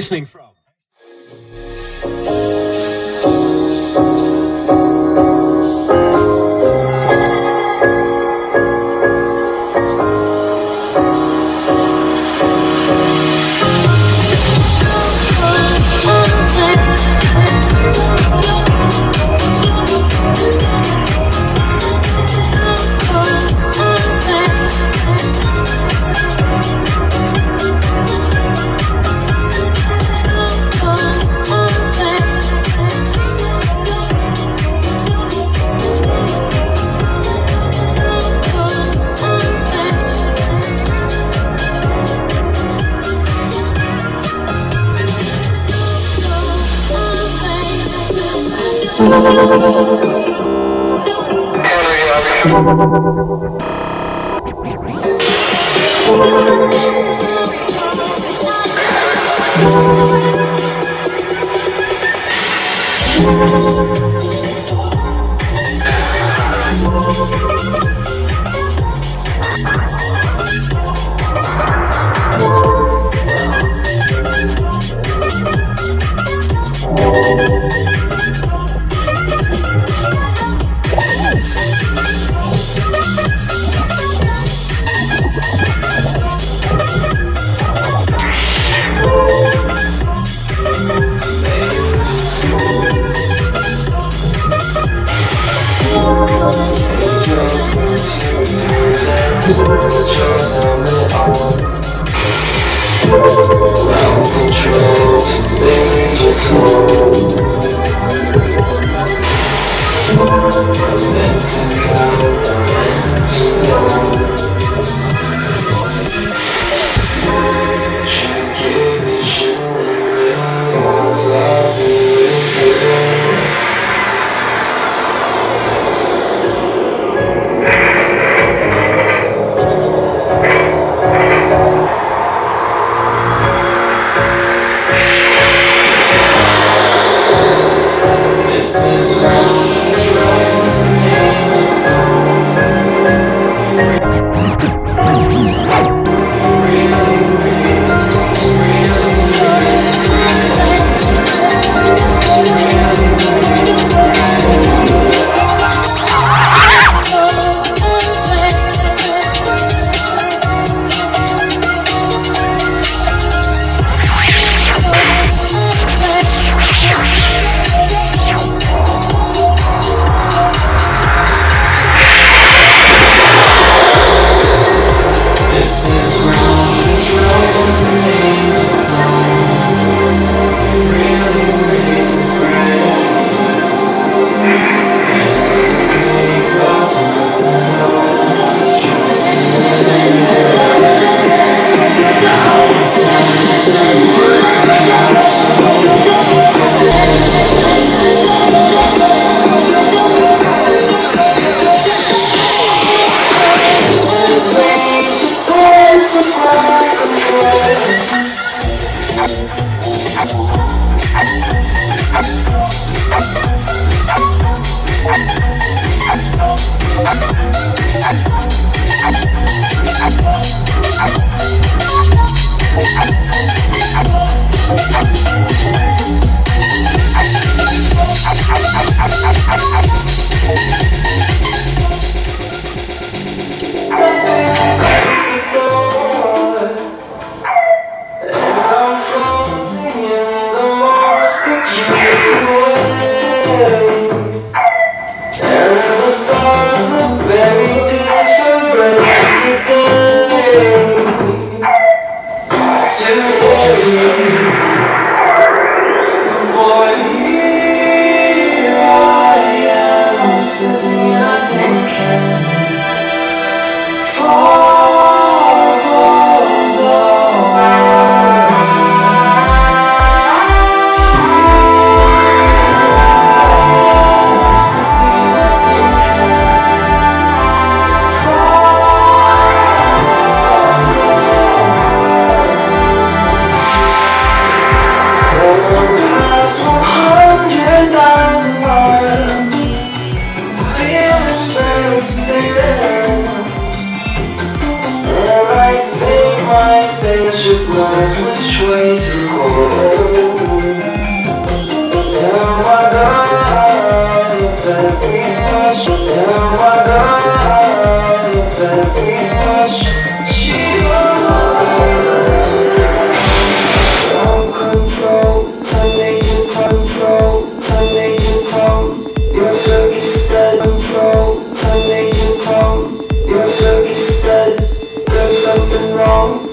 listening from. Something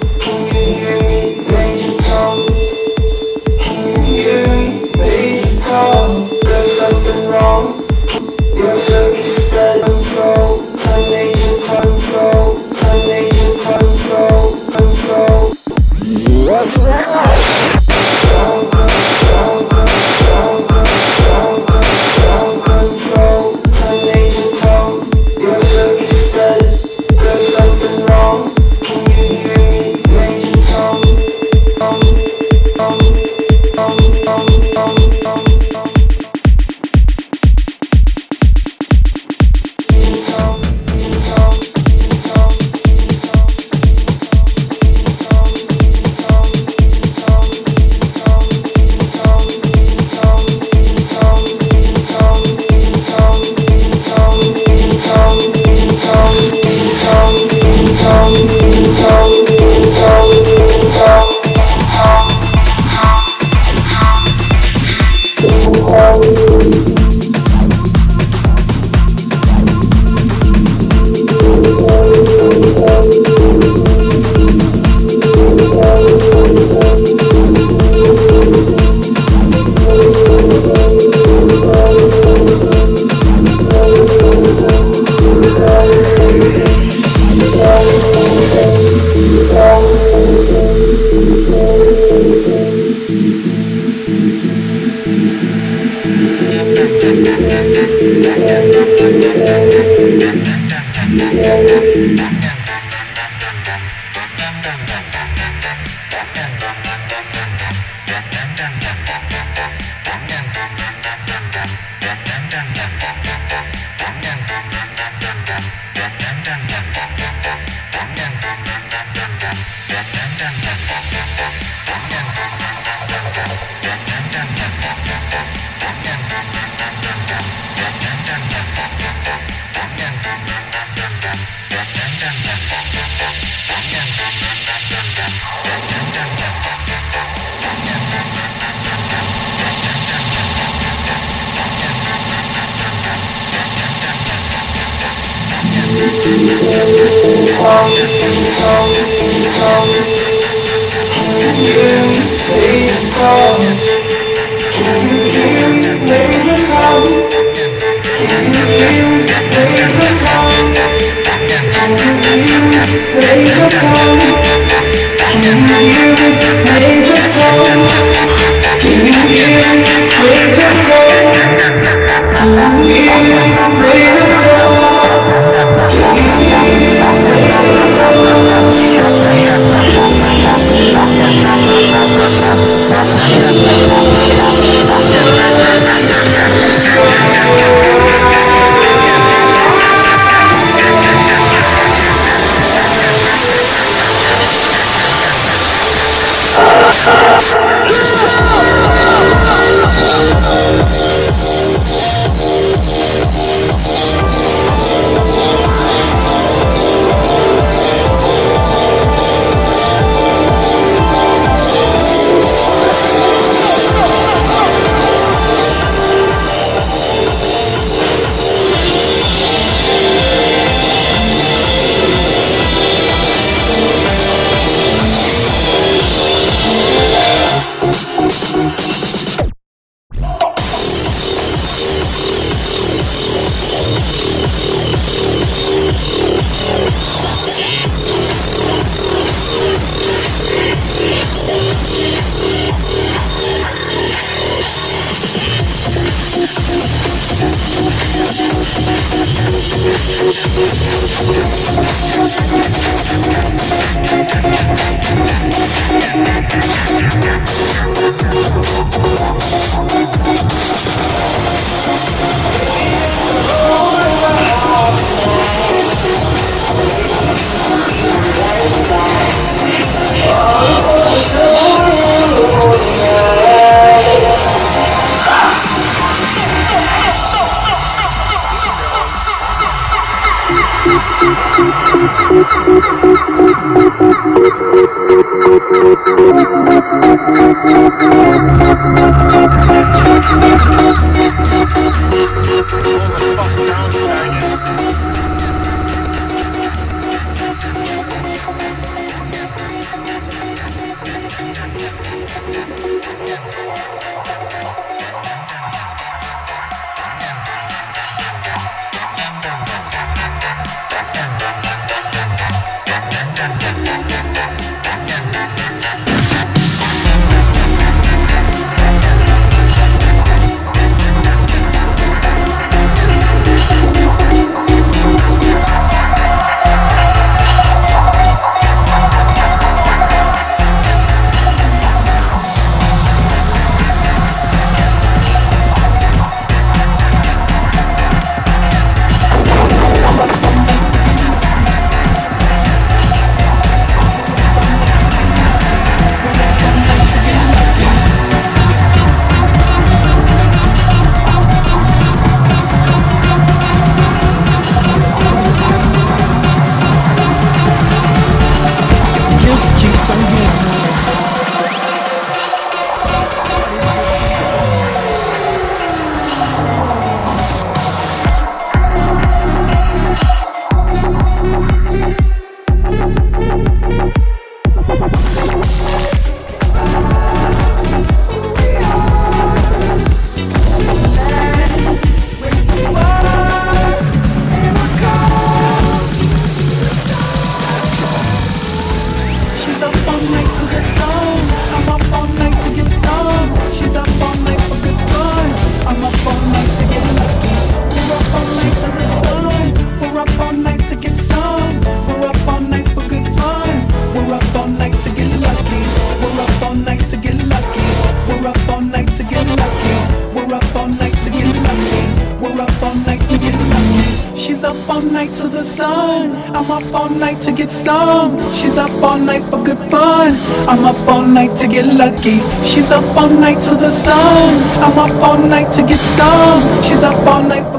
up all night to get some. She's up all night for good fun. I'm up all night to get lucky. She's up all night to the sun. I'm up all night to get some. She's up all night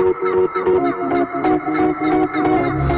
Thank you.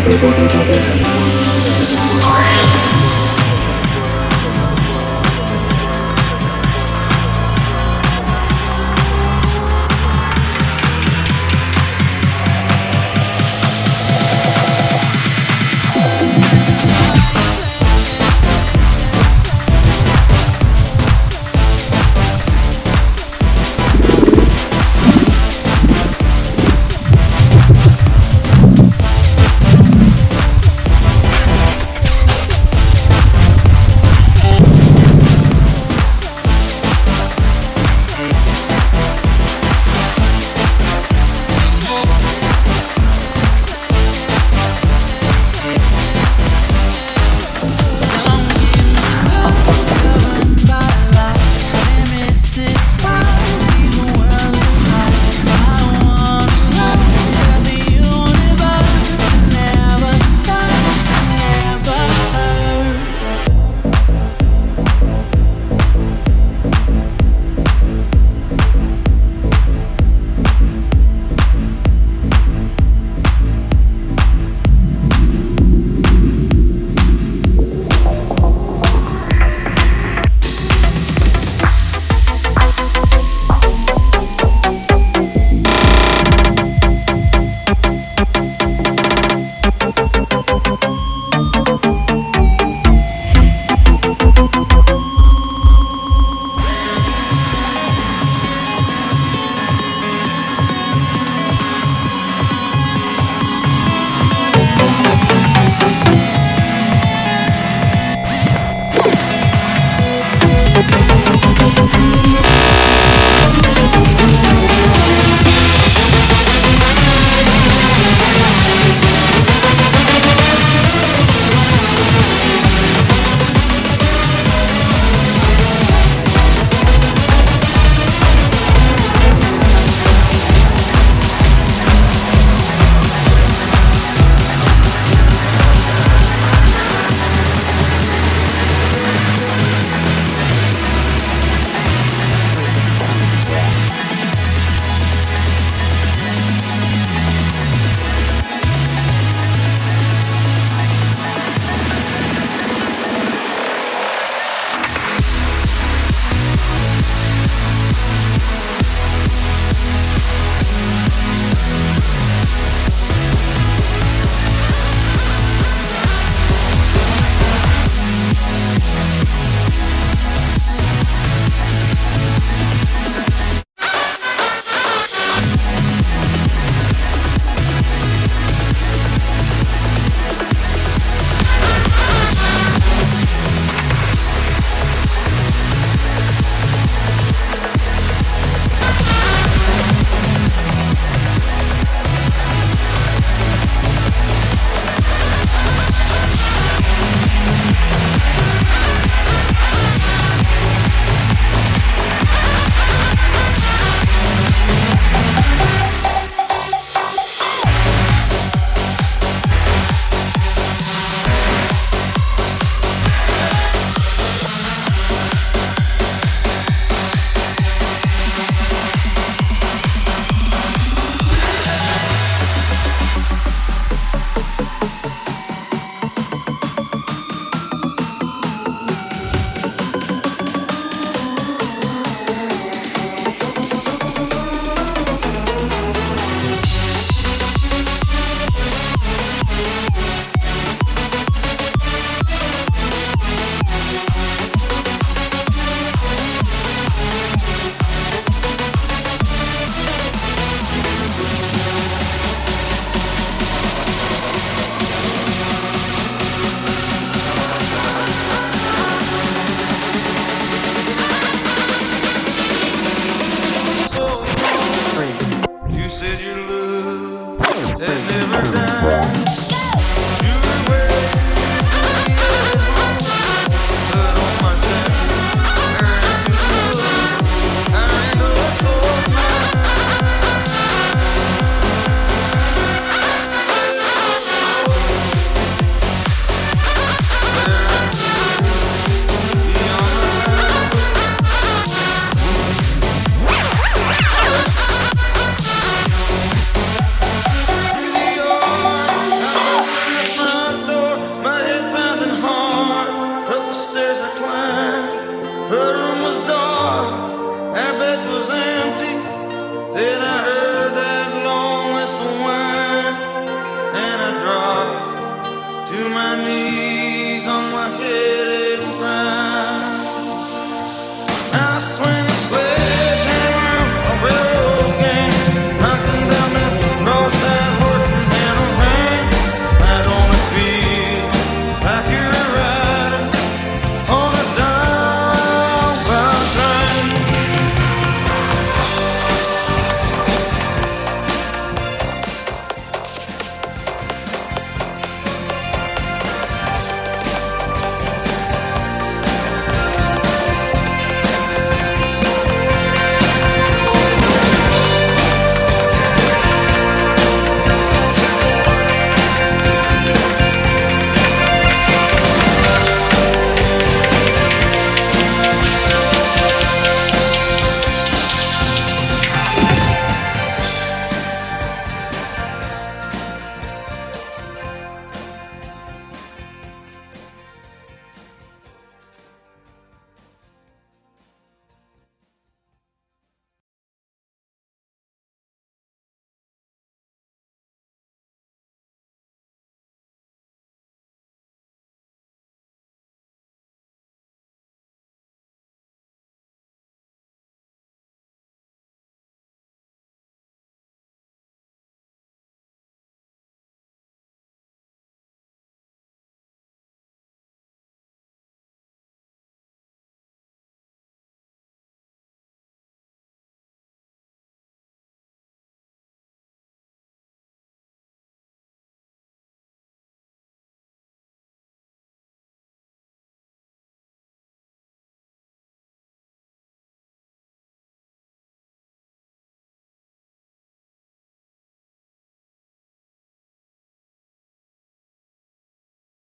the world